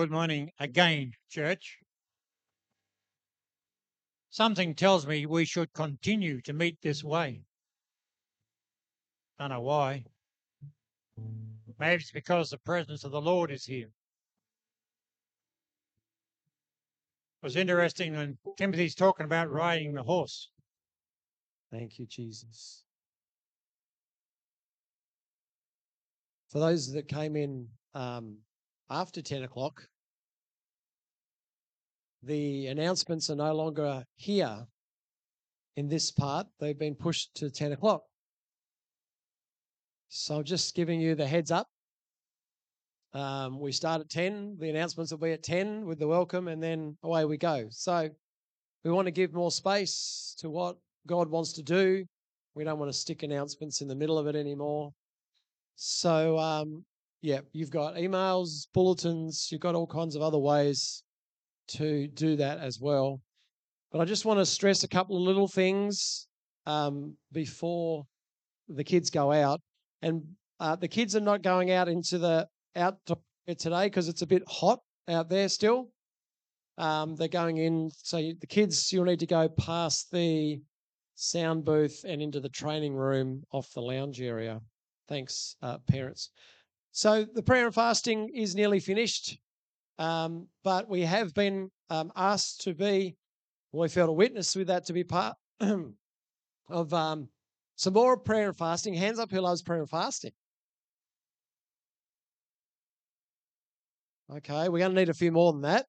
Good morning again, church. Something tells me we should continue to meet this way. I don't know why. Maybe it's because the presence of the Lord is here. It was interesting when Timothy's talking about riding the horse. Thank you, Jesus. For those that came in um, after 10 o'clock, the announcements are no longer here in this part. They've been pushed to 10 o'clock. So I'm just giving you the heads up. Um, we start at 10. The announcements will be at 10 with the welcome, and then away we go. So we want to give more space to what God wants to do. We don't want to stick announcements in the middle of it anymore. So, um, yeah, you've got emails, bulletins, you've got all kinds of other ways to do that as well. But I just want to stress a couple of little things um, before the kids go out. And uh, the kids are not going out into the out today because it's a bit hot out there still. Um, they're going in. So the kids, you'll need to go past the sound booth and into the training room off the lounge area. Thanks, uh, parents. So the prayer and fasting is nearly finished, um, but we have been um, asked to be, we felt a witness with that to be part of um, some more prayer and fasting. Hands up who loves prayer and fasting. Okay, we're going to need a few more than that.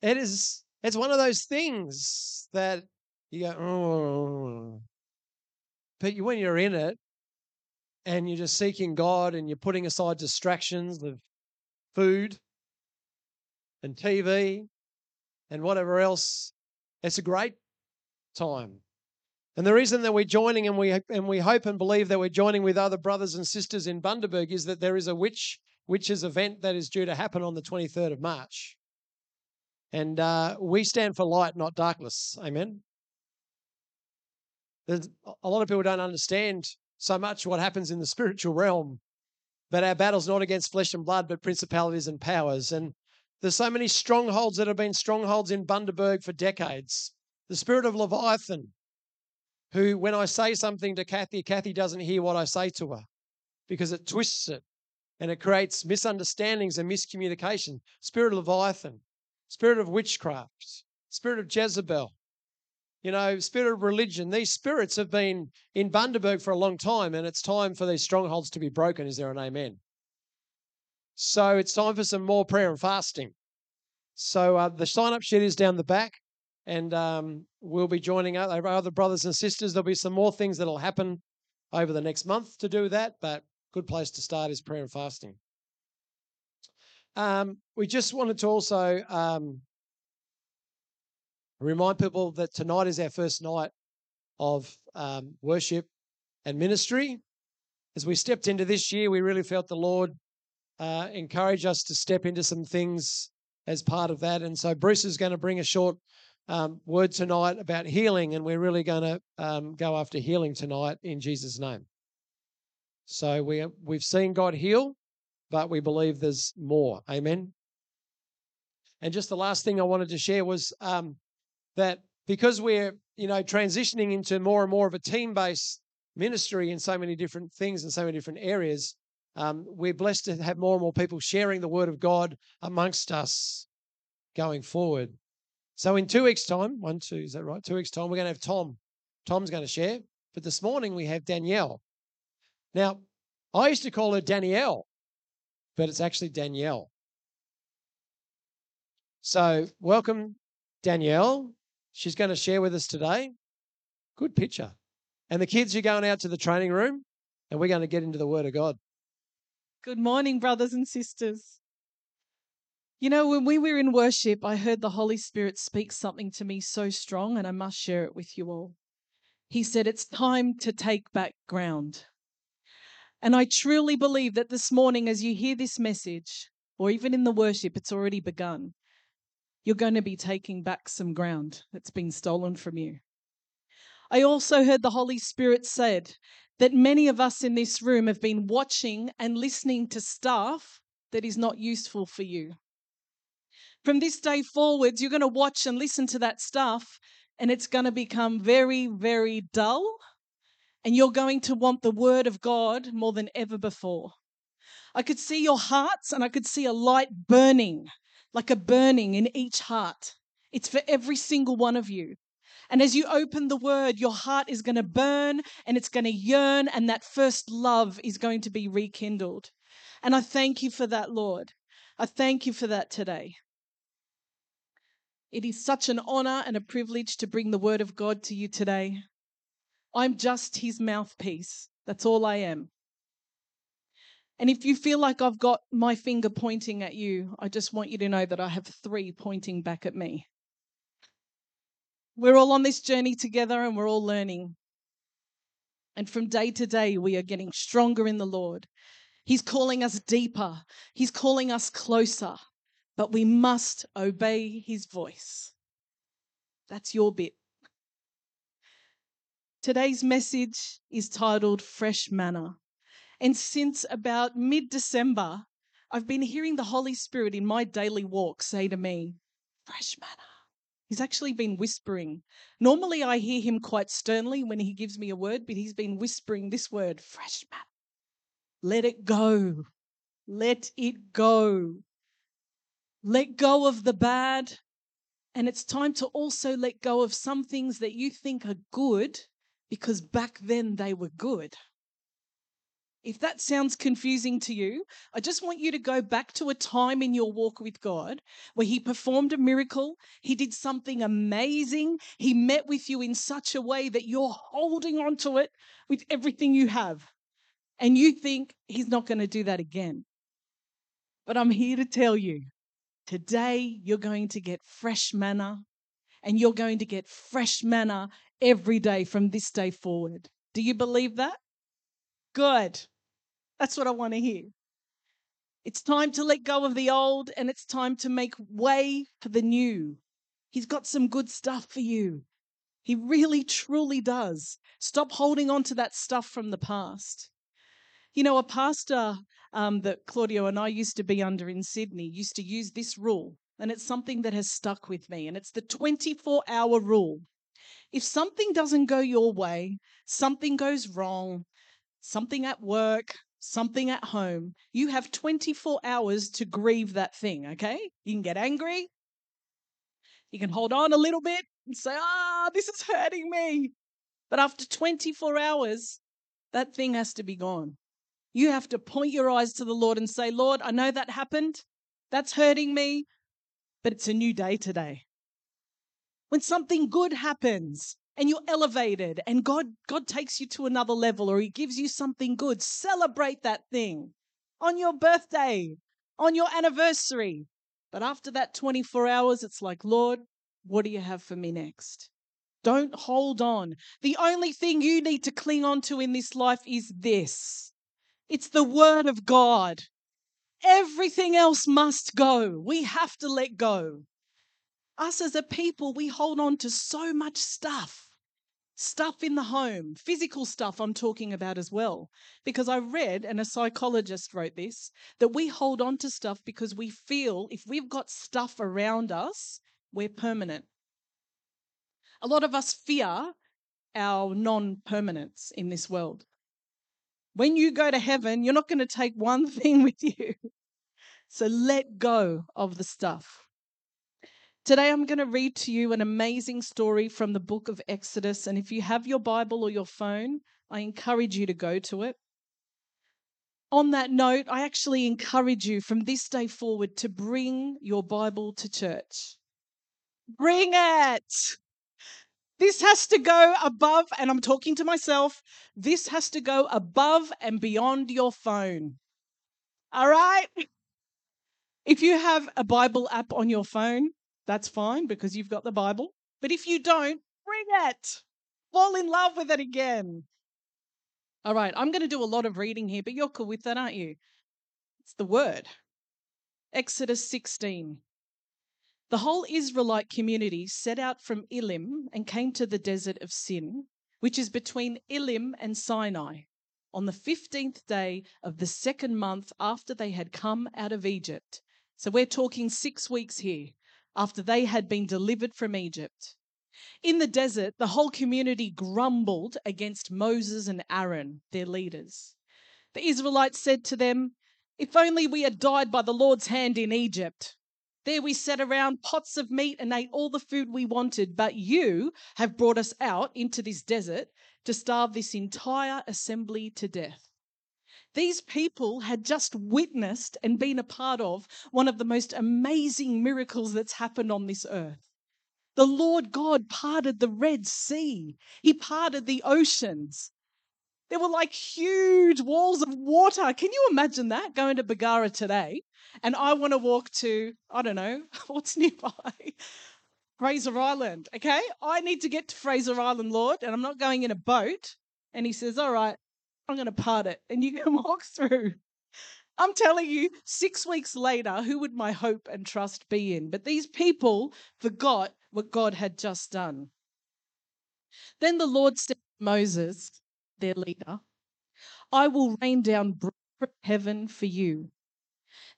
It is, it's one of those things that you go, oh. But you, when you're in it and you're just seeking God and you're putting aside distractions of food and TV and whatever else, it's a great time. And the reason that we're joining and we and we hope and believe that we're joining with other brothers and sisters in Bundaberg is that there is a witch witches event that is due to happen on the 23rd of March. And uh, we stand for light, not darkness. Amen. There's, a lot of people don't understand so much what happens in the spiritual realm, but our battle's not against flesh and blood, but principalities and powers. And there's so many strongholds that have been strongholds in Bundaberg for decades. The spirit of Leviathan, who, when I say something to Kathy, Kathy doesn't hear what I say to her because it twists it and it creates misunderstandings and miscommunication. Spirit of Leviathan, spirit of witchcraft, spirit of Jezebel, you know, spirit of religion. These spirits have been in Bundaberg for a long time, and it's time for these strongholds to be broken. Is there an amen? So it's time for some more prayer and fasting. So uh, the sign up sheet is down the back, and um, we'll be joining other brothers and sisters. There'll be some more things that'll happen over the next month to do that, but good place to start is prayer and fasting. Um, we just wanted to also um, remind people that tonight is our first night of um, worship and ministry. As we stepped into this year, we really felt the Lord uh, encourage us to step into some things as part of that. And so Bruce is going to bring a short um, word tonight about healing, and we're really going to um, go after healing tonight in Jesus' name. So we we've seen God heal, but we believe there's more. Amen. And just the last thing I wanted to share was um, that because we're you know transitioning into more and more of a team-based ministry in so many different things in so many different areas, um, we're blessed to have more and more people sharing the word of God amongst us going forward. So in two weeks' time, one, two, is that right? Two weeks' time, we're going to have Tom. Tom's going to share. But this morning we have Danielle. Now, I used to call her Danielle, but it's actually Danielle. So, welcome, Danielle. She's going to share with us today. Good picture. And the kids are going out to the training room, and we're going to get into the Word of God. Good morning, brothers and sisters. You know, when we were in worship, I heard the Holy Spirit speak something to me so strong, and I must share it with you all. He said, It's time to take back ground. And I truly believe that this morning, as you hear this message, or even in the worship, it's already begun, you're going to be taking back some ground that's been stolen from you. I also heard the Holy Spirit said that many of us in this room have been watching and listening to stuff that is not useful for you. From this day forwards, you're going to watch and listen to that stuff, and it's going to become very, very dull. And you're going to want the word of God more than ever before. I could see your hearts, and I could see a light burning, like a burning in each heart. It's for every single one of you. And as you open the word, your heart is going to burn and it's going to yearn, and that first love is going to be rekindled. And I thank you for that, Lord. I thank you for that today. It is such an honor and a privilege to bring the word of God to you today. I'm just his mouthpiece. That's all I am. And if you feel like I've got my finger pointing at you, I just want you to know that I have three pointing back at me. We're all on this journey together and we're all learning. And from day to day, we are getting stronger in the Lord. He's calling us deeper, He's calling us closer, but we must obey His voice. That's your bit. Today's message is titled Fresh Manna. And since about mid December, I've been hearing the Holy Spirit in my daily walk say to me, Fresh manna. He's actually been whispering. Normally, I hear him quite sternly when he gives me a word, but he's been whispering this word fresh manna. Let it go. Let it go. Let go of the bad. And it's time to also let go of some things that you think are good because back then they were good. If that sounds confusing to you, I just want you to go back to a time in your walk with God where He performed a miracle, He did something amazing, He met with you in such a way that you're holding on to it with everything you have. And you think He's not going to do that again. But I'm here to tell you today you're going to get fresh manna and you're going to get fresh manna every day from this day forward. Do you believe that? Good. That's what I want to hear. It's time to let go of the old and it's time to make way for the new. He's got some good stuff for you. He really, truly does. Stop holding on to that stuff from the past. You know, a pastor um, that Claudio and I used to be under in Sydney used to use this rule, and it's something that has stuck with me, and it's the 24 hour rule. If something doesn't go your way, something goes wrong, something at work, something at home, you have 24 hours to grieve that thing, okay? You can get angry. You can hold on a little bit and say, ah, this is hurting me. But after 24 hours, that thing has to be gone. You have to point your eyes to the Lord and say, Lord, I know that happened. That's hurting me, but it's a new day today. When something good happens, and you're elevated and God God takes you to another level or he gives you something good, celebrate that thing on your birthday, on your anniversary. But after that 24 hours it's like, Lord, what do you have for me next? Don't hold on. The only thing you need to cling on to in this life is this. It's the word of God. Everything else must go. We have to let go. Us as a people, we hold on to so much stuff stuff in the home, physical stuff I'm talking about as well. Because I read, and a psychologist wrote this, that we hold on to stuff because we feel if we've got stuff around us, we're permanent. A lot of us fear our non permanence in this world. When you go to heaven, you're not going to take one thing with you. So let go of the stuff. Today, I'm going to read to you an amazing story from the book of Exodus. And if you have your Bible or your phone, I encourage you to go to it. On that note, I actually encourage you from this day forward to bring your Bible to church. Bring it! This has to go above, and I'm talking to myself, this has to go above and beyond your phone. All right? If you have a Bible app on your phone, that's fine because you've got the Bible. But if you don't, bring it. Fall in love with it again. All right, I'm going to do a lot of reading here, but you're cool with that, aren't you? It's the word. Exodus 16. The whole Israelite community set out from Elim and came to the desert of Sin, which is between Elim and Sinai. on the 15th day of the second month after they had come out of Egypt. So we're talking six weeks here after they had been delivered from Egypt. In the desert, the whole community grumbled against Moses and Aaron, their leaders. The Israelites said to them, If only we had died by the Lord's hand in Egypt. There we sat around pots of meat and ate all the food we wanted, but you have brought us out into this desert to starve this entire assembly to death. These people had just witnessed and been a part of one of the most amazing miracles that's happened on this earth. The Lord God parted the Red Sea, He parted the oceans. There were like huge walls of water. Can you imagine that going to Bargara today? And I want to walk to, I don't know, what's nearby? Fraser Island. Okay. I need to get to Fraser Island, Lord, and I'm not going in a boat. And he says, All right, I'm going to part it. And you can walk through. I'm telling you, six weeks later, who would my hope and trust be in? But these people forgot what God had just done. Then the Lord said to Moses, their leader, I will rain down bread from heaven for you.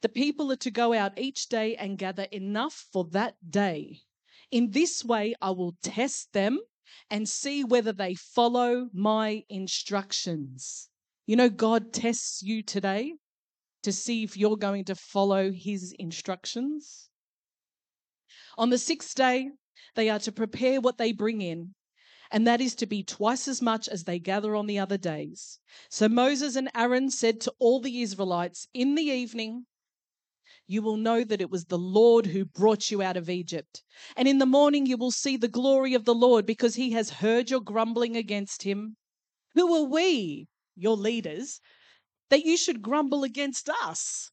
The people are to go out each day and gather enough for that day. In this way, I will test them and see whether they follow my instructions. You know, God tests you today to see if you're going to follow his instructions. On the sixth day, they are to prepare what they bring in, and that is to be twice as much as they gather on the other days. So Moses and Aaron said to all the Israelites, In the evening, you will know that it was the Lord who brought you out of Egypt. And in the morning, you will see the glory of the Lord because he has heard your grumbling against him. Who are we, your leaders, that you should grumble against us?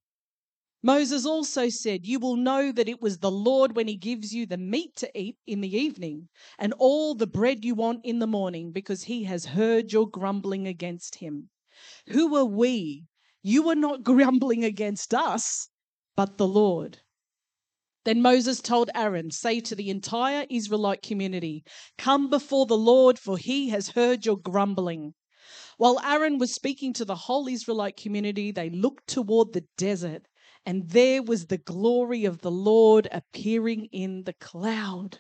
Moses also said, You will know that it was the Lord when he gives you the meat to eat in the evening and all the bread you want in the morning because he has heard your grumbling against him. Who are we? You are not grumbling against us, but the Lord. Then Moses told Aaron, Say to the entire Israelite community, Come before the Lord, for he has heard your grumbling. While Aaron was speaking to the whole Israelite community, they looked toward the desert, and there was the glory of the Lord appearing in the cloud.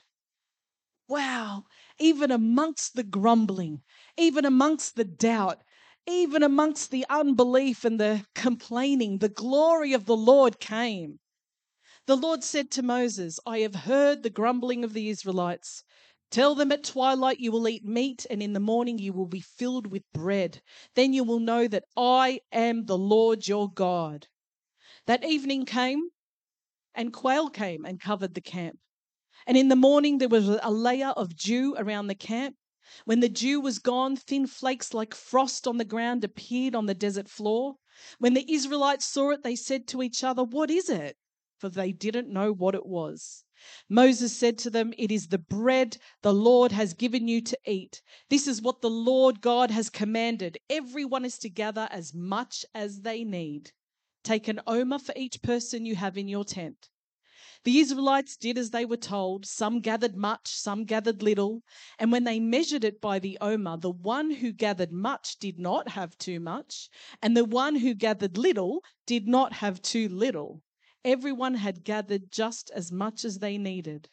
Wow, even amongst the grumbling, even amongst the doubt, even amongst the unbelief and the complaining, the glory of the Lord came. The Lord said to Moses, I have heard the grumbling of the Israelites. Tell them at twilight you will eat meat, and in the morning you will be filled with bread. Then you will know that I am the Lord your God. That evening came, and quail came and covered the camp. And in the morning there was a layer of dew around the camp. When the dew was gone, thin flakes like frost on the ground appeared on the desert floor. When the Israelites saw it, they said to each other, What is it? For they didn't know what it was. Moses said to them, It is the bread the Lord has given you to eat. This is what the Lord God has commanded. Everyone is to gather as much as they need. Take an omer for each person you have in your tent. The Israelites did as they were told. Some gathered much, some gathered little. And when they measured it by the omer, the one who gathered much did not have too much, and the one who gathered little did not have too little. Everyone had gathered just as much as they needed.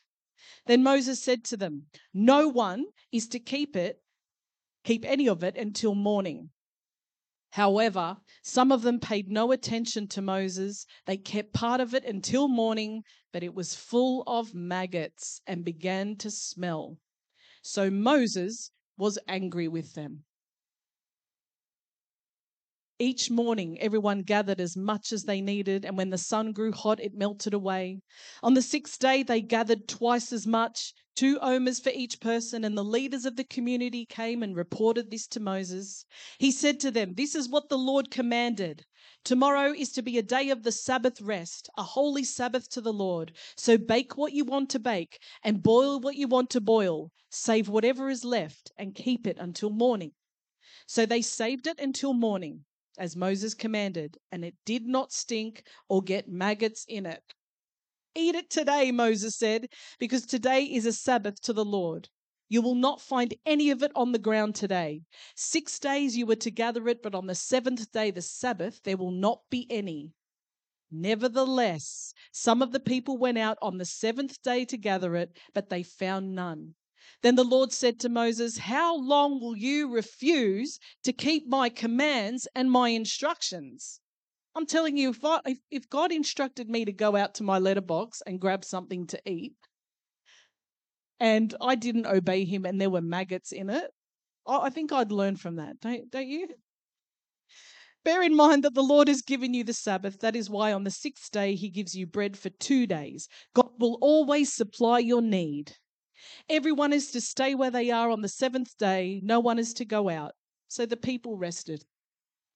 Then Moses said to them, No one is to keep it, keep any of it until morning. However, some of them paid no attention to Moses. They kept part of it until morning, but it was full of maggots and began to smell. So Moses was angry with them. Each morning, everyone gathered as much as they needed, and when the sun grew hot, it melted away. On the sixth day, they gathered twice as much, two omers for each person, and the leaders of the community came and reported this to Moses. He said to them, This is what the Lord commanded. Tomorrow is to be a day of the Sabbath rest, a holy Sabbath to the Lord. So bake what you want to bake, and boil what you want to boil. Save whatever is left, and keep it until morning. So they saved it until morning as Moses commanded, and it did not stink or get maggots in it. Eat it today, Moses said, because today is a Sabbath to the Lord. You will not find any of it on the ground today. Six days you were to gather it, but on the seventh day, the Sabbath, there will not be any. Nevertheless, some of the people went out on the seventh day to gather it, but they found none. Then the Lord said to Moses, How long will you refuse to keep my commands and my instructions? I'm telling you, if, I, if, God instructed me to go out to my letterbox and grab something to eat, and I didn't obey him and there were maggots in it, I, I think I'd learn from that, don't, don't you? Bear in mind that the Lord has given you the Sabbath. That is why on the sixth day he gives you bread for two days. God will always supply your need. Everyone is to stay where they are on the seventh day. No one is to go out. So the people rested.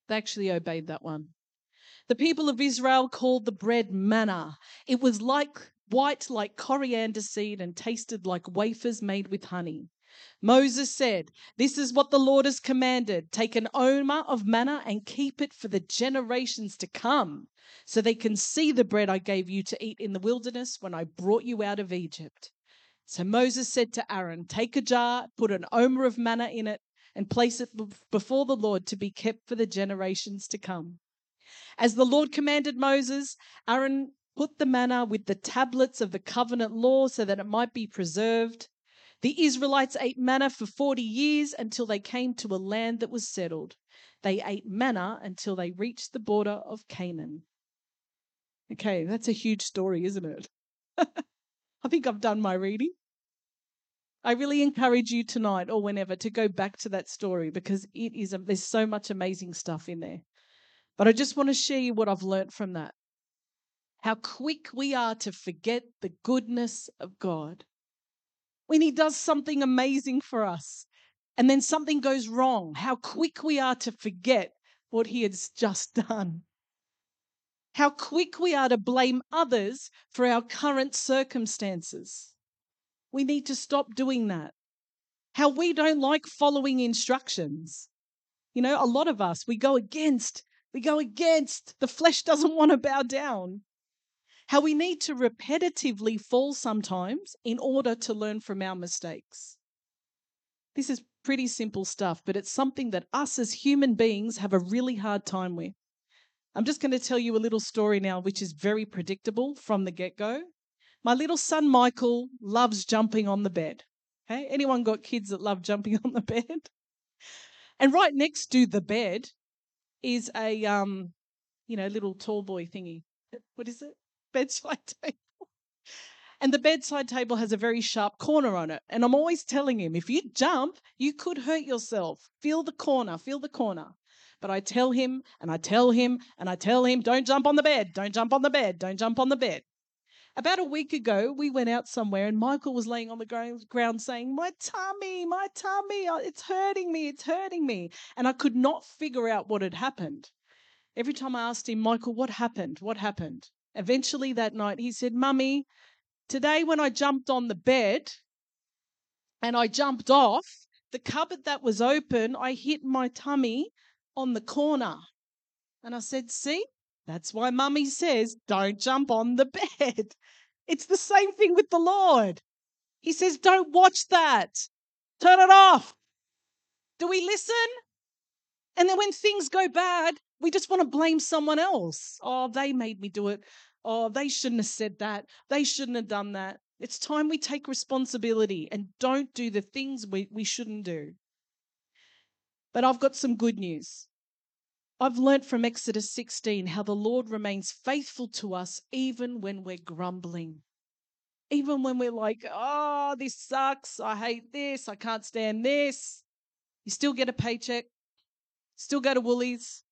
They actually obeyed that one. The people of Israel called the bread manna. It was like white like coriander seed and tasted like wafers made with honey. Moses said, This is what the Lord has commanded. Take an omer of manna and keep it for the generations to come, so they can see the bread I gave you to eat in the wilderness when I brought you out of Egypt. So Moses said to Aaron, Take a jar, put an omer of manna in it, and place it before the Lord to be kept for the generations to come. As the Lord commanded Moses, Aaron put the manna with the tablets of the covenant law so that it might be preserved. The Israelites ate manna for 40 years until they came to a land that was settled. They ate manna until they reached the border of Canaan. Okay, that's a huge story, isn't it? I think I've done my reading. I really encourage you tonight or whenever to go back to that story because it is there's so much amazing stuff in there. But I just want to share you what I've learnt from that. How quick we are to forget the goodness of God. When He does something amazing for us and then something goes wrong, how quick we are to forget what He has just done. How quick we are to blame others for our current circumstances. We need to stop doing that. How we don't like following instructions. You know, a lot of us, we go against we go against. The flesh doesn't want to bow down. How we need to repetitively fall sometimes in order to learn from our mistakes. This is pretty simple stuff, but it's something that us as human beings have a really hard time with. I'm just going to tell you a little story now, which is very predictable from the get go. My little son Michael loves jumping on the bed. Okay, anyone got kids that love jumping on the bed? And right next to the bed is a um, you know, little tall boy thingy. What is it? Bedside table. And the bedside table has a very sharp corner on it. And I'm always telling him, if you jump, you could hurt yourself. Feel the corner, feel the corner. But I tell him and I tell him and I tell him, don't jump on the bed, don't jump on the bed, don't jump on the bed. About a week ago, we went out somewhere and Michael was laying on the ground saying, My tummy, my tummy, uh, it's hurting me, it's hurting me. And I could not figure out what had happened. Every time I asked him, Michael, what happened? What happened? Eventually that night, he said, Mummy, today when I jumped on the bed and I jumped off, the cupboard that was open, I hit my tummy on the corner. And I said, See, that's why mummy says, don't jump on the bed. It's the same thing with the Lord. He says, don't watch that. Turn it off. Do we listen? And then when things go bad, we just want to blame someone else. Oh, they made me do it. Oh, they shouldn't have said that. They shouldn't have done that. It's time we take responsibility and don't do the things we, we shouldn't do. But I've got some good news. I've learnt from Exodus 16 how the Lord remains faithful to us even when we're grumbling. Even when we're like, oh, this sucks. I hate this. I can't stand this. You still get a paycheck, still go to Woolies,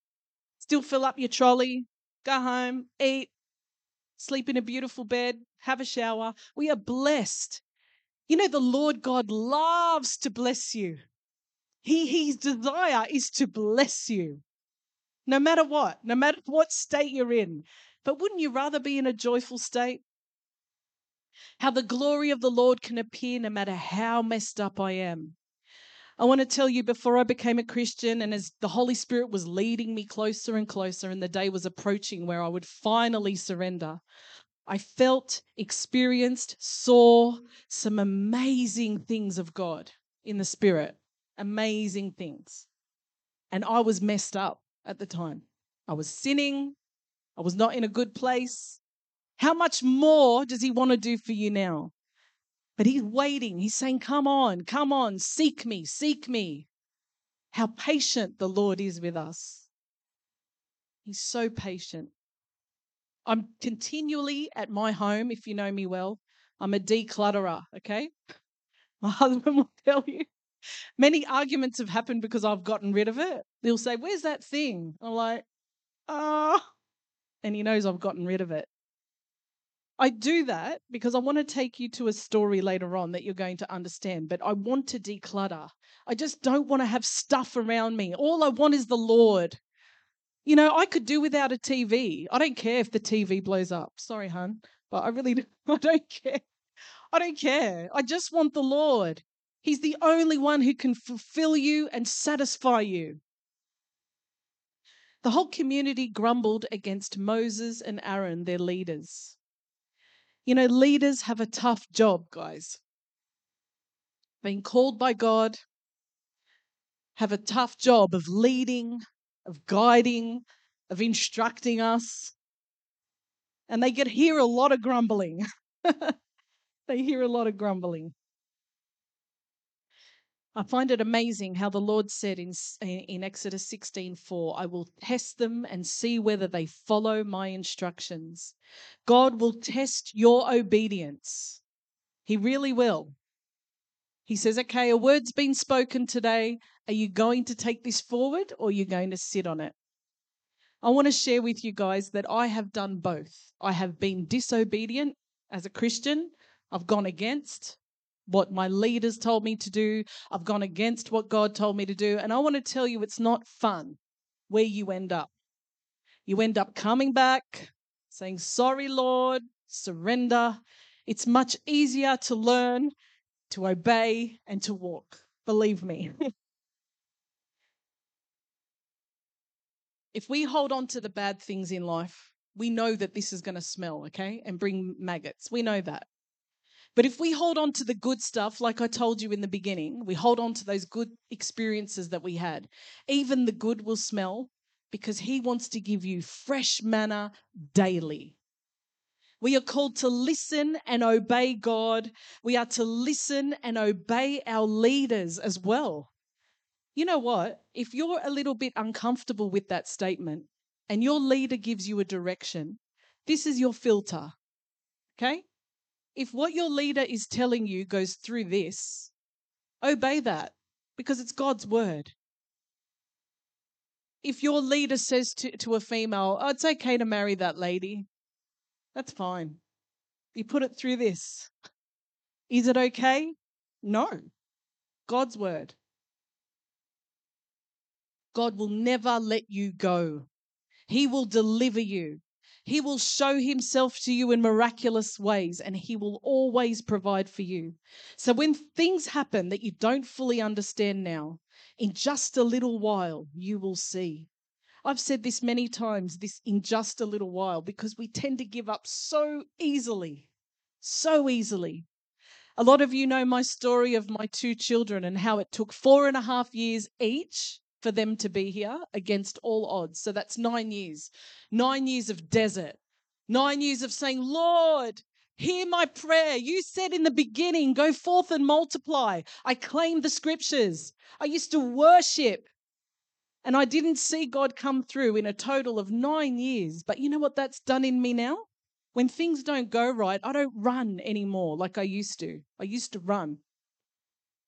still fill up your trolley, go home, eat, sleep in a beautiful bed, have a shower. We are blessed. You know, the Lord God loves to bless you. He, his desire is to bless you no matter what, no matter what state you're in. But wouldn't you rather be in a joyful state? How the glory of the Lord can appear no matter how messed up I am. I want to tell you before I became a Christian, and as the Holy Spirit was leading me closer and closer, and the day was approaching where I would finally surrender, I felt, experienced, saw some amazing things of God in the spirit. Amazing things. And I was messed up at the time. I was sinning. I was not in a good place. How much more does he want to do for you now? But he's waiting. He's saying, Come on, come on, seek me, seek me. How patient the Lord is with us. He's so patient. I'm continually at my home, if you know me well. I'm a declutterer, okay? My husband will tell you. Many arguments have happened because I've gotten rid of it. He'll say, Where's that thing? I'm like, Ah. Oh. And he knows I've gotten rid of it. I do that because I want to take you to a story later on that you're going to understand, but I want to declutter. I just don't want to have stuff around me. All I want is the Lord. You know, I could do without a TV. I don't care if the TV blows up. Sorry, hun, but I really I don't care. I don't care. I just want the Lord. He's the only one who can fulfill you and satisfy you. The whole community grumbled against Moses and Aaron, their leaders. You know, leaders have a tough job, guys. Being called by God, have a tough job of leading, of guiding, of instructing us. And they get hear a lot of grumbling. they hear a lot of grumbling. I find it amazing how the Lord said in, in Exodus 16:4, I will test them and see whether they follow my instructions. God will test your obedience. He really will. He says, okay, a word's been spoken today. Are you going to take this forward or are you going to sit on it? I want to share with you guys that I have done both. I have been disobedient as a Christian, I've gone against, what my leaders told me to do. I've gone against what God told me to do. And I want to tell you, it's not fun where you end up. You end up coming back, saying, Sorry, Lord, surrender. It's much easier to learn, to obey, and to walk. Believe me. if we hold on to the bad things in life, we know that this is going to smell, okay, and bring maggots. We know that. But if we hold on to the good stuff, like I told you in the beginning, we hold on to those good experiences that we had, even the good will smell because He wants to give you fresh manna daily. We are called to listen and obey God. We are to listen and obey our leaders as well. You know what? If you're a little bit uncomfortable with that statement and your leader gives you a direction, this is your filter. Okay? If what your leader is telling you goes through this, obey that because it's God's word. If your leader says to, to a female, oh, it's okay to marry that lady, that's fine. You put it through this. Is it okay? No. God's word. God will never let you go. He will deliver you. He will show himself to you in miraculous ways and he will always provide for you. So when things happen that you don't fully understand now, in just a little while, you will see. I've said this many times, this in just a little while, because we tend to give up so easily, so easily. A lot of you know my story of my two children and how it took four and a half years each for them to be here against all odds. So that's nine years. Nine years of desert. Nine years of saying, Lord, hear my prayer. You said in the beginning, go forth and multiply. I claim the scriptures. I used to worship. And I didn't see God come through in a total of nine years. But you know what that's done in me now? When things don't go right, I don't run anymore like I used to. I used to run.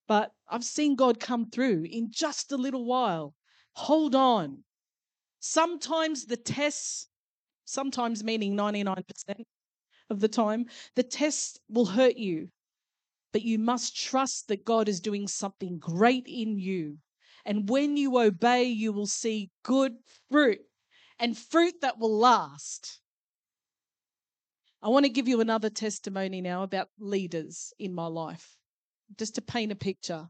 But I've seen God come through in just a little while. Hold on. Sometimes the tests, sometimes meaning 99% of the time, the tests will hurt you. But you must trust that God is doing something great in you. And when you obey, you will see good fruit and fruit that will last. I want to give you another testimony now about leaders in my life just to paint a picture.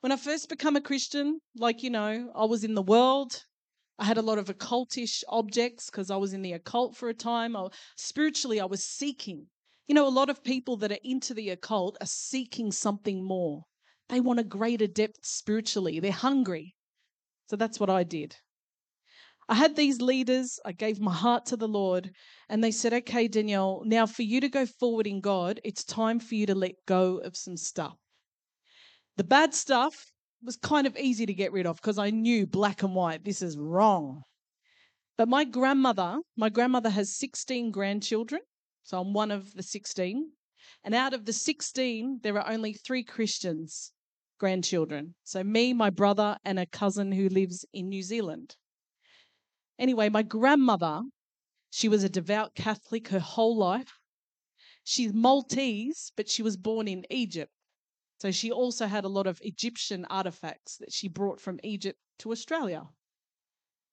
When I first became a Christian, like you know, I was in the world. I had a lot of occultish objects because I was in the occult for a time. I, spiritually, I was seeking. You know, a lot of people that are into the occult are seeking something more. They want a greater depth spiritually. They're hungry. So that's what I did. I had these leaders, I gave my heart to the Lord, and they said, Okay, Danielle, now for you to go forward in God, it's time for you to let go of some stuff. The bad stuff was kind of easy to get rid of because I knew black and white, this is wrong. But my grandmother, my grandmother has 16 grandchildren, so I'm one of the 16. And out of the 16, there are only three Christians grandchildren. So me, my brother, and a cousin who lives in New Zealand. Anyway, my grandmother, she was a devout Catholic her whole life. She's Maltese, but she was born in Egypt. So she also had a lot of Egyptian artifacts that she brought from Egypt to Australia.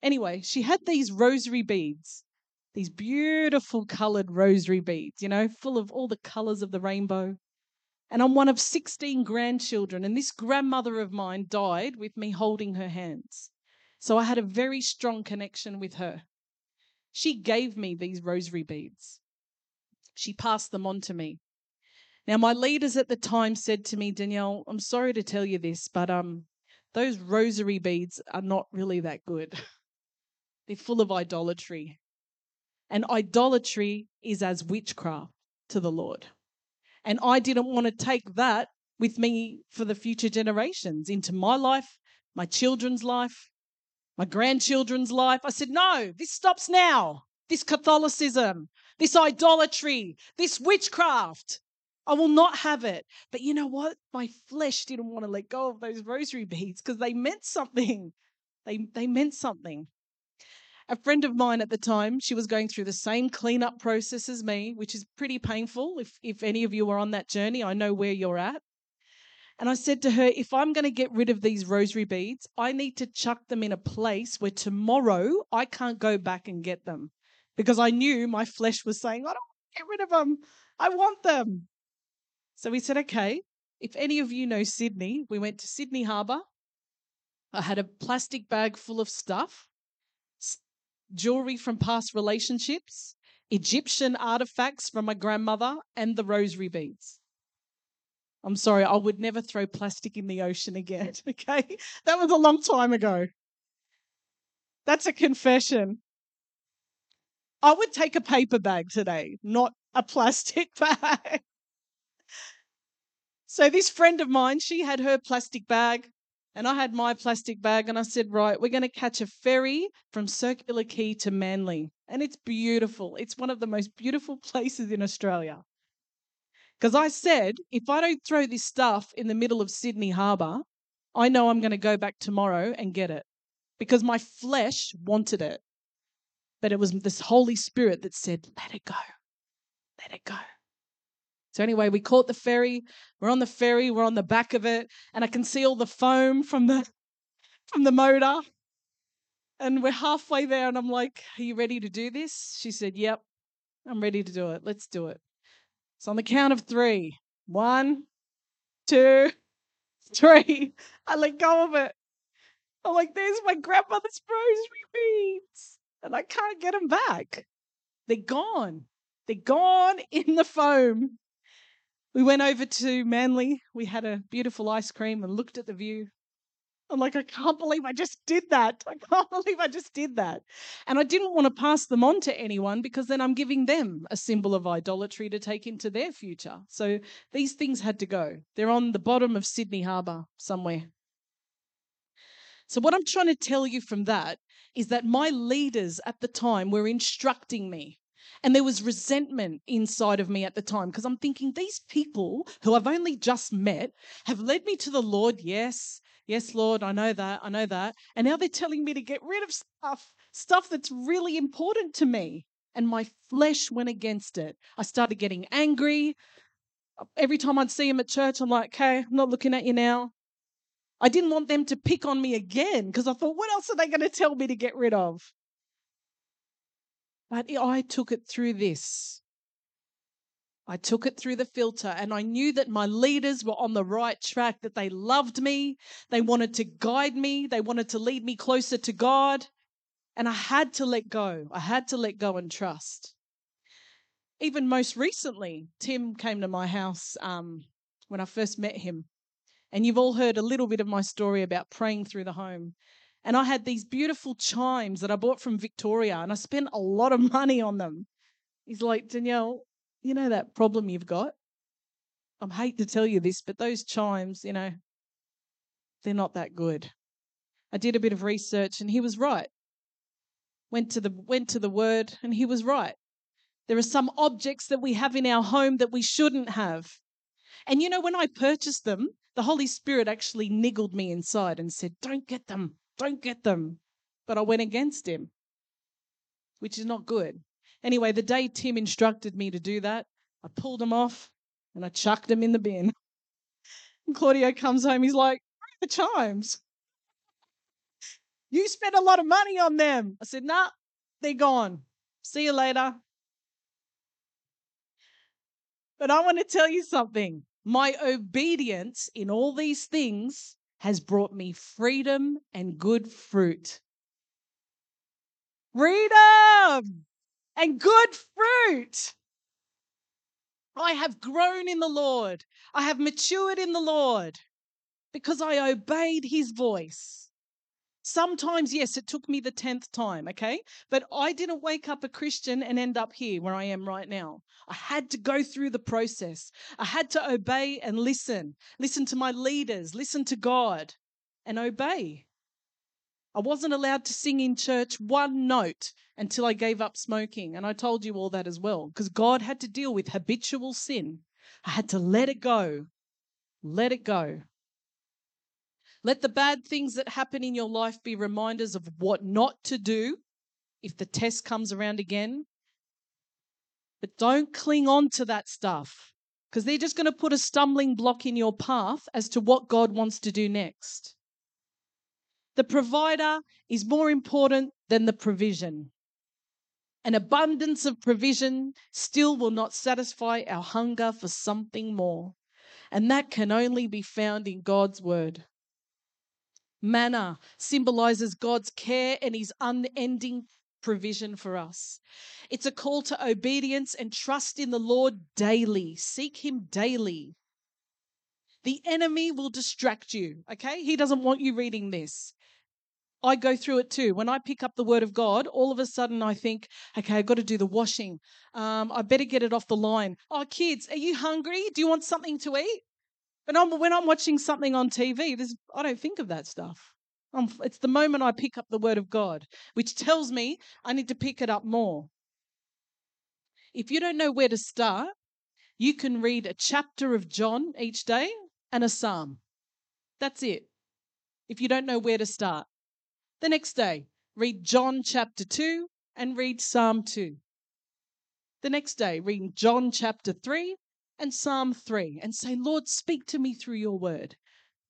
Anyway, she had these rosary beads, these beautiful colored rosary beads, you know, full of all the colors of the rainbow. And I'm one of 16 grandchildren, and this grandmother of mine died with me holding her hands. So I had a very strong connection with her. She gave me these rosary beads. She passed them on to me. Now, my leaders at the time said to me, Danielle, I'm sorry to tell you this, but um, those rosary beads are not really that good. They're full of idolatry. And idolatry is as witchcraft to the Lord. And I didn't want to take that with me for the future generations into my life, my children's life, my grandchildren's life. I said, no, this stops now. This Catholicism, this idolatry, this witchcraft. I will not have it. But you know what? My flesh didn't want to let go of those rosary beads because they meant something. They, they meant something. A friend of mine at the time, she was going through the same cleanup process as me, which is pretty painful. If, if any of you are on that journey, I know where you're at. And I said to her, if I'm going to get rid of these rosary beads, I need to chuck them in a place where tomorrow I can't go back and get them because I knew my flesh was saying, I don't want to get rid of them. I want them. So we said, okay, if any of you know Sydney, we went to Sydney Harbour. I had a plastic bag full of stuff, jewelry from past relationships, Egyptian artifacts from my grandmother, and the rosary beads. I'm sorry, I would never throw plastic in the ocean again. Okay. That was a long time ago. That's a confession. I would take a paper bag today, not a plastic bag. So, this friend of mine, she had her plastic bag, and I had my plastic bag, and I said, Right, we're going to catch a ferry from Circular Quay to Manly. And it's beautiful. It's one of the most beautiful places in Australia. Because I said, if I don't throw this stuff in the middle of Sydney Harbour, I know I'm going to go back tomorrow and get it. Because my flesh wanted it. But it was this Holy Spirit that said, let it go. Let it go. So anyway, we caught the ferry. We're on the ferry. We're on the back of it, and I can see all the foam from the from the motor. And we're halfway there, and I'm like, "Are you ready to do this?" She said, "Yep, I'm ready to do it. Let's do it." So on the count of three, one, two, three, I let go of it. I'm like, "There's my grandmother's rosary beads, and I can't get them back. They're gone. They're gone in the foam." We went over to Manly. We had a beautiful ice cream and looked at the view. I'm like, I can't believe I just did that. I can't believe I just did that. And I didn't want to pass them on to anyone because then I'm giving them a symbol of idolatry to take into their future. So these things had to go. They're on the bottom of Sydney Harbour somewhere. So, what I'm trying to tell you from that is that my leaders at the time were instructing me and there was resentment inside of me at the time because I'm thinking, these people who I've only just met have led me to the Lord. Yes, yes, Lord, I know that, I know that. And now they're telling me to get rid of stuff, stuff that's really important to me. And my flesh went against it. I started getting angry. Every time I'd see him at church, I'm like, okay, I'm not looking at you now. I didn't want them to pick on me again because I thought, what else are they going to tell me to get rid of? But I took it through this. I took it through the filter and I knew that my leaders were on the right track, that they loved me. They wanted to guide me. They wanted to lead me closer to God. And I had to let go. I had to let go and trust. Even most recently, Tim came to my house um, when I first met him. And you've all heard a little bit of my story about praying through the home. And I had these beautiful chimes that I bought from Victoria, and I spent a lot of money on them. He's like, Danielle, you know that problem you've got? I hate to tell you this, but those chimes, you know, they're not that good. I did a bit of research and he was right. Went to the went to the word and he was right. There are some objects that we have in our home that we shouldn't have. And you know when I purchased them, the Holy Spirit actually niggled me inside and said, "Don't get them. Don't get them." But I went against him, which is not good. Anyway, the day Tim instructed me to do that, I pulled them off and I chucked them in the bin. And Claudio comes home, he's like, the chimes. You spent a lot of money on them. I said, nah, they're gone. See you later. But I want to tell you something. My obedience in all these things has brought me freedom and good fruit. Freedom and good fruit. I have grown in the Lord. I have matured in the Lord because I obeyed his voice. Sometimes, yes, it took me the 10th time, okay? But I didn't wake up a Christian and end up here where I am right now. I had to go through the process. I had to obey and listen. Listen to my leaders, listen to God, and obey. I wasn't allowed to sing in church one note until I gave up smoking. And I told you all that as well, because God had to deal with habitual sin. I had to let it go. Let it go. Let the bad things that happen in your life be reminders of what not to do if the test comes around again. But don't cling on to that stuff because they're just going to put a stumbling block in your path as to what God wants to do next. The provider is more important than the provision. An abundance of provision still will not satisfy our hunger for something more. And that can only be found in God's word. Manna symbolizes God's care and his unending provision for us. It's a call to obedience and trust in the Lord daily. Seek him daily. The enemy will distract you, okay? He doesn't want you reading this. I go through it too. When I pick up the word of God, all of a sudden I think, okay, I've got to do the washing. Um, I better get it off the line. Oh, kids, are you hungry? Do you want something to eat? But I'm, when I'm watching something on TV, I don't think of that stuff. I'm, it's the moment I pick up the Word of God, which tells me I need to pick it up more. If you don't know where to start, you can read a chapter of John each day and a psalm. That's it. If you don't know where to start, the next day, read John chapter 2 and read Psalm 2. The next day, read John chapter 3 and Psalm 3 and say, Lord, speak to me through your word.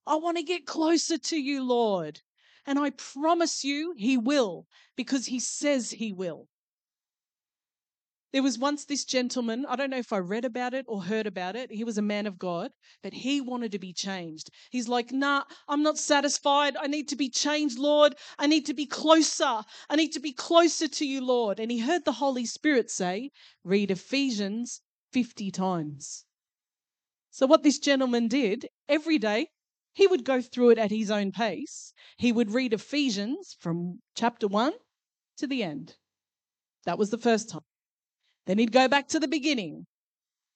I want to get closer to you, Lord. And I promise you, He will, because He says He will. There was once this gentleman, I don't know if I read about it or heard about it. He was a man of God, but he wanted to be changed. He's like, nah, I'm not satisfied. I need to be changed, Lord. I need to be closer. I need to be closer to you, Lord. And he heard the Holy Spirit say, read Ephesians 50 times. So, what this gentleman did every day, he would go through it at his own pace. He would read Ephesians from chapter 1 to the end. That was the first time. Then he'd go back to the beginning,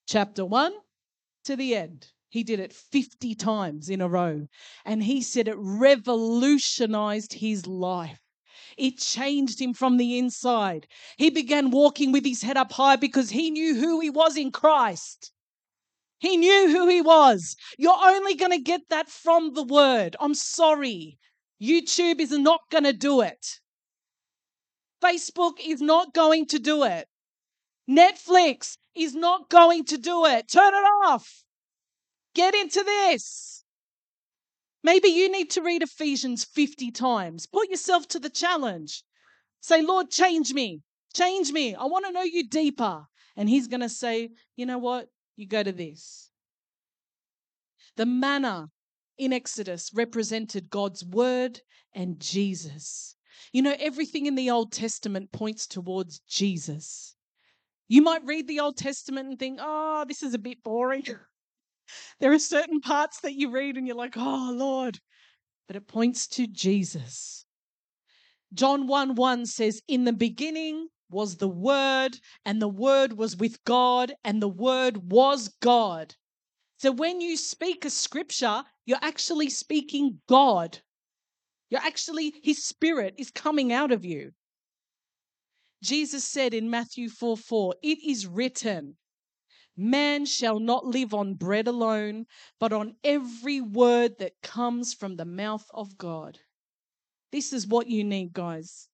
chapter 1 to the end. He did it 50 times in a row. And he said it revolutionized his life. It changed him from the inside. He began walking with his head up high because he knew who he was in Christ. He knew who he was. You're only going to get that from the word. I'm sorry. YouTube is not going to do it. Facebook is not going to do it. Netflix is not going to do it. Turn it off. Get into this. Maybe you need to read Ephesians 50 times. Put yourself to the challenge. Say, Lord, change me. Change me. I want to know you deeper. And He's going to say, you know what? You go to this. The manna in Exodus represented God's word and Jesus. You know, everything in the Old Testament points towards Jesus. You might read the Old Testament and think, oh, this is a bit boring. There are certain parts that you read and you're like, oh, Lord. But it points to Jesus. John 1 1 says, In the beginning was the Word, and the Word was with God, and the Word was God. So when you speak a scripture, you're actually speaking God. You're actually, His Spirit is coming out of you. Jesus said in Matthew 4 4, It is written, Man shall not live on bread alone, but on every word that comes from the mouth of God. This is what you need, guys.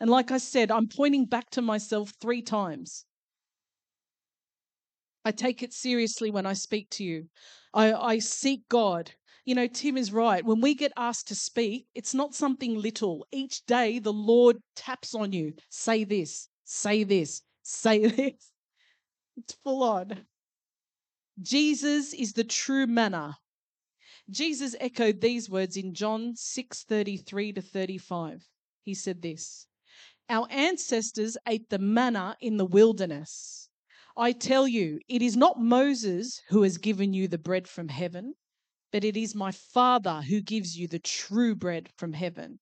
And like I said, I'm pointing back to myself three times. I take it seriously when I speak to you. I, I seek God. You know, Tim is right. When we get asked to speak, it's not something little. Each day, the Lord taps on you. Say this, say this, say this. It's full on. Jesus is the true manna. Jesus echoed these words in John 6:33 to 35. He said this: Our ancestors ate the manna in the wilderness. I tell you, it is not Moses who has given you the bread from heaven, but it is my Father who gives you the true bread from heaven.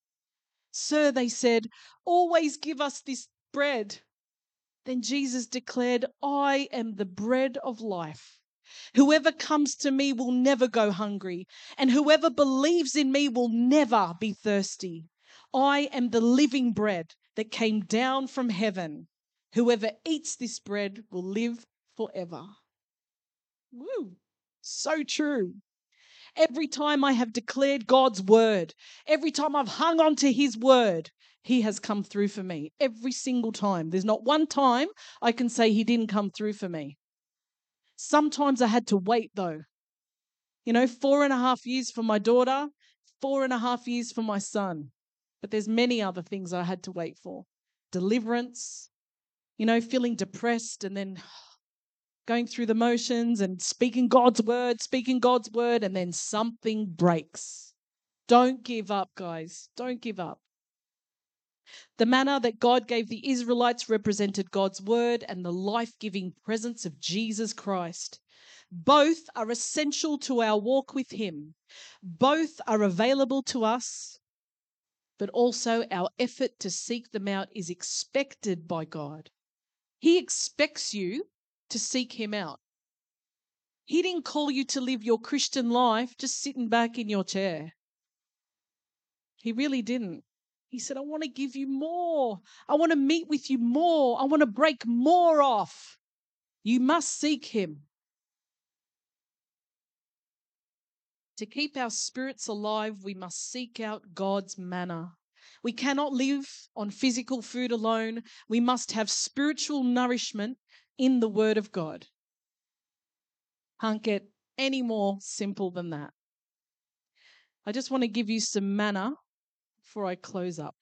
Sir, they said, always give us this bread. Then Jesus declared, I am the bread of life. Whoever comes to me will never go hungry, and whoever believes in me will never be thirsty. I am the living bread that came down from heaven. Whoever eats this bread will live forever. Woo! So true. Every time I have declared God's word, every time I've hung on to his word, he has come through for me. Every single time. There's not one time I can say he didn't come through for me. Sometimes I had to wait though. You know, four and a half years for my daughter, four and a half years for my son. But there's many other things I had to wait for. Deliverance, you know, feeling depressed and then going through the motions and speaking God's word, speaking God's word, and then something breaks. Don't give up, guys. Don't give up. The manna that God gave the Israelites represented God's word and the life giving presence of Jesus Christ. Both are essential to our walk with Him. Both are available to us, but also our effort to seek them out is expected by God. He expects you to seek Him out. He didn't call you to live your Christian life just sitting back in your chair. He really didn't. He said, I want to give you more. I want to meet with you more. I want to break more off. You must seek Him. To keep our spirits alive, we must seek out God's manna. We cannot live on physical food alone. We must have spiritual nourishment in the Word of God. Can't get any more simple than that. I just want to give you some manna before I close up.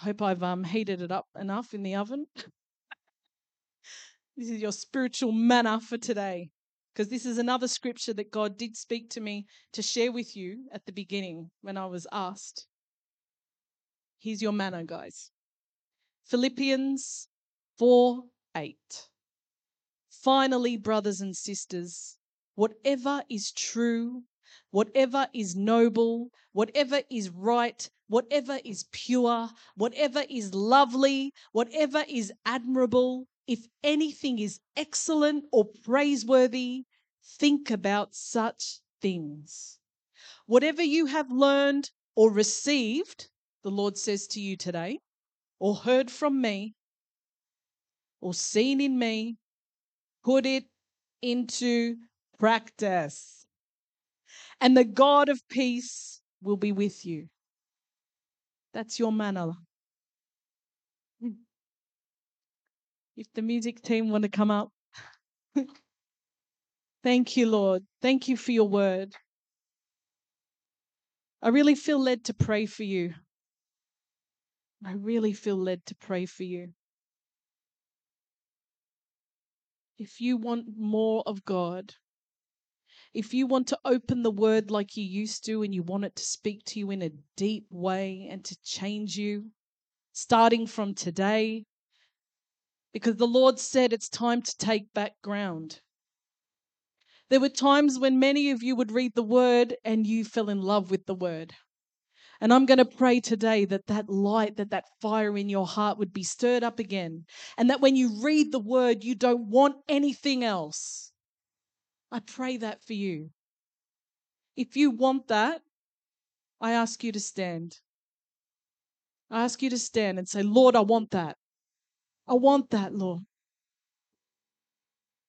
I hope I've um, heated it up enough in the oven. this is your spiritual manna for today because this is another scripture that God did speak to me to share with you at the beginning when I was asked. Here's your manna, guys. Philippians 4 8. Finally, brothers and sisters, whatever is true, whatever is noble, whatever is right, whatever is pure, whatever is lovely, whatever is admirable, if anything is excellent or praiseworthy, think about such things. Whatever you have learned or received, the Lord says to you today, or heard from me, or seen in me, put it into practice. And the God of peace will be with you. That's your manna. if the music team want to come up. Thank you, Lord. Thank you for your word. I really feel led to pray for you. I really feel led to pray for you. If you want more of God, If you want to open the word like you used to and you want it to speak to you in a deep way and to change you, starting from today, because the Lord said it's time to take back ground. There were times when many of you would read the word and you fell in love with the word. And I'm going to pray today that that light, that that fire in your heart would be stirred up again. And that when you read the word, you don't want anything else. I pray that for you. If you want that, I ask you to stand. I ask you to stand and say, Lord, I want that. I want that, Lord.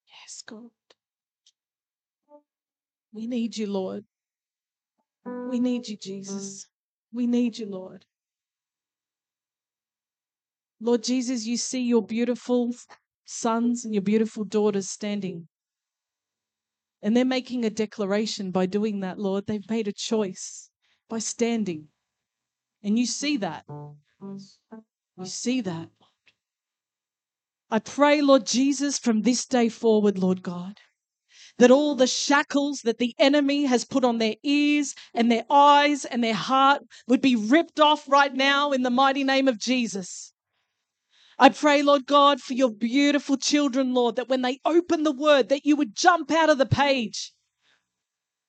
Yes, God. We need you, Lord. We need you, Jesus. We need you, Lord. Lord Jesus, you see your beautiful sons and your beautiful daughters standing. And they're making a declaration by doing that, Lord. They've made a choice by standing. And you see that. You see that. I pray, Lord Jesus, from this day forward, Lord God, that all the shackles that the enemy has put on their ears and their eyes and their heart would be ripped off right now in the mighty name of Jesus. I pray, Lord God, for your beautiful children, Lord, that when they open the word, that you would jump out of the page.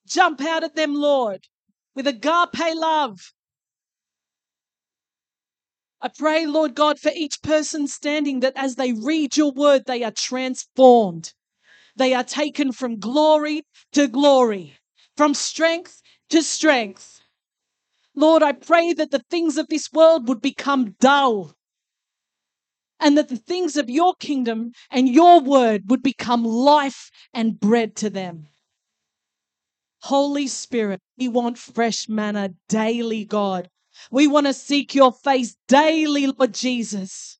Jump out at them, Lord, with agape love. I pray, Lord God, for each person standing that as they read your word, they are transformed. They are taken from glory to glory, from strength to strength. Lord, I pray that the things of this world would become dull and that the things of your kingdom and your word would become life and bread to them. Holy Spirit, we want fresh manna daily, God. We want to seek your face daily, Lord Jesus.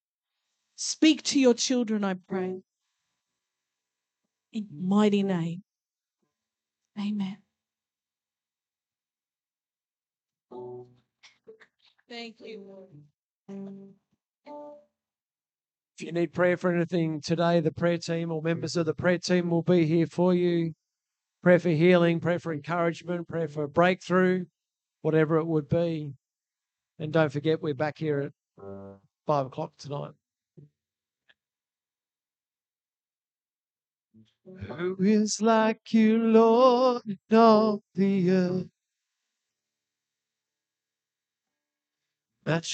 Speak to your children, I pray. In mighty name. Amen. Thank you, Lord. If you need prayer for anything today, the prayer team or members of the prayer team will be here for you. Prayer for healing, prayer for encouragement, prayer for breakthrough, whatever it would be. And don't forget, we're back here at five o'clock tonight. Who is like you, Lord, all the earth?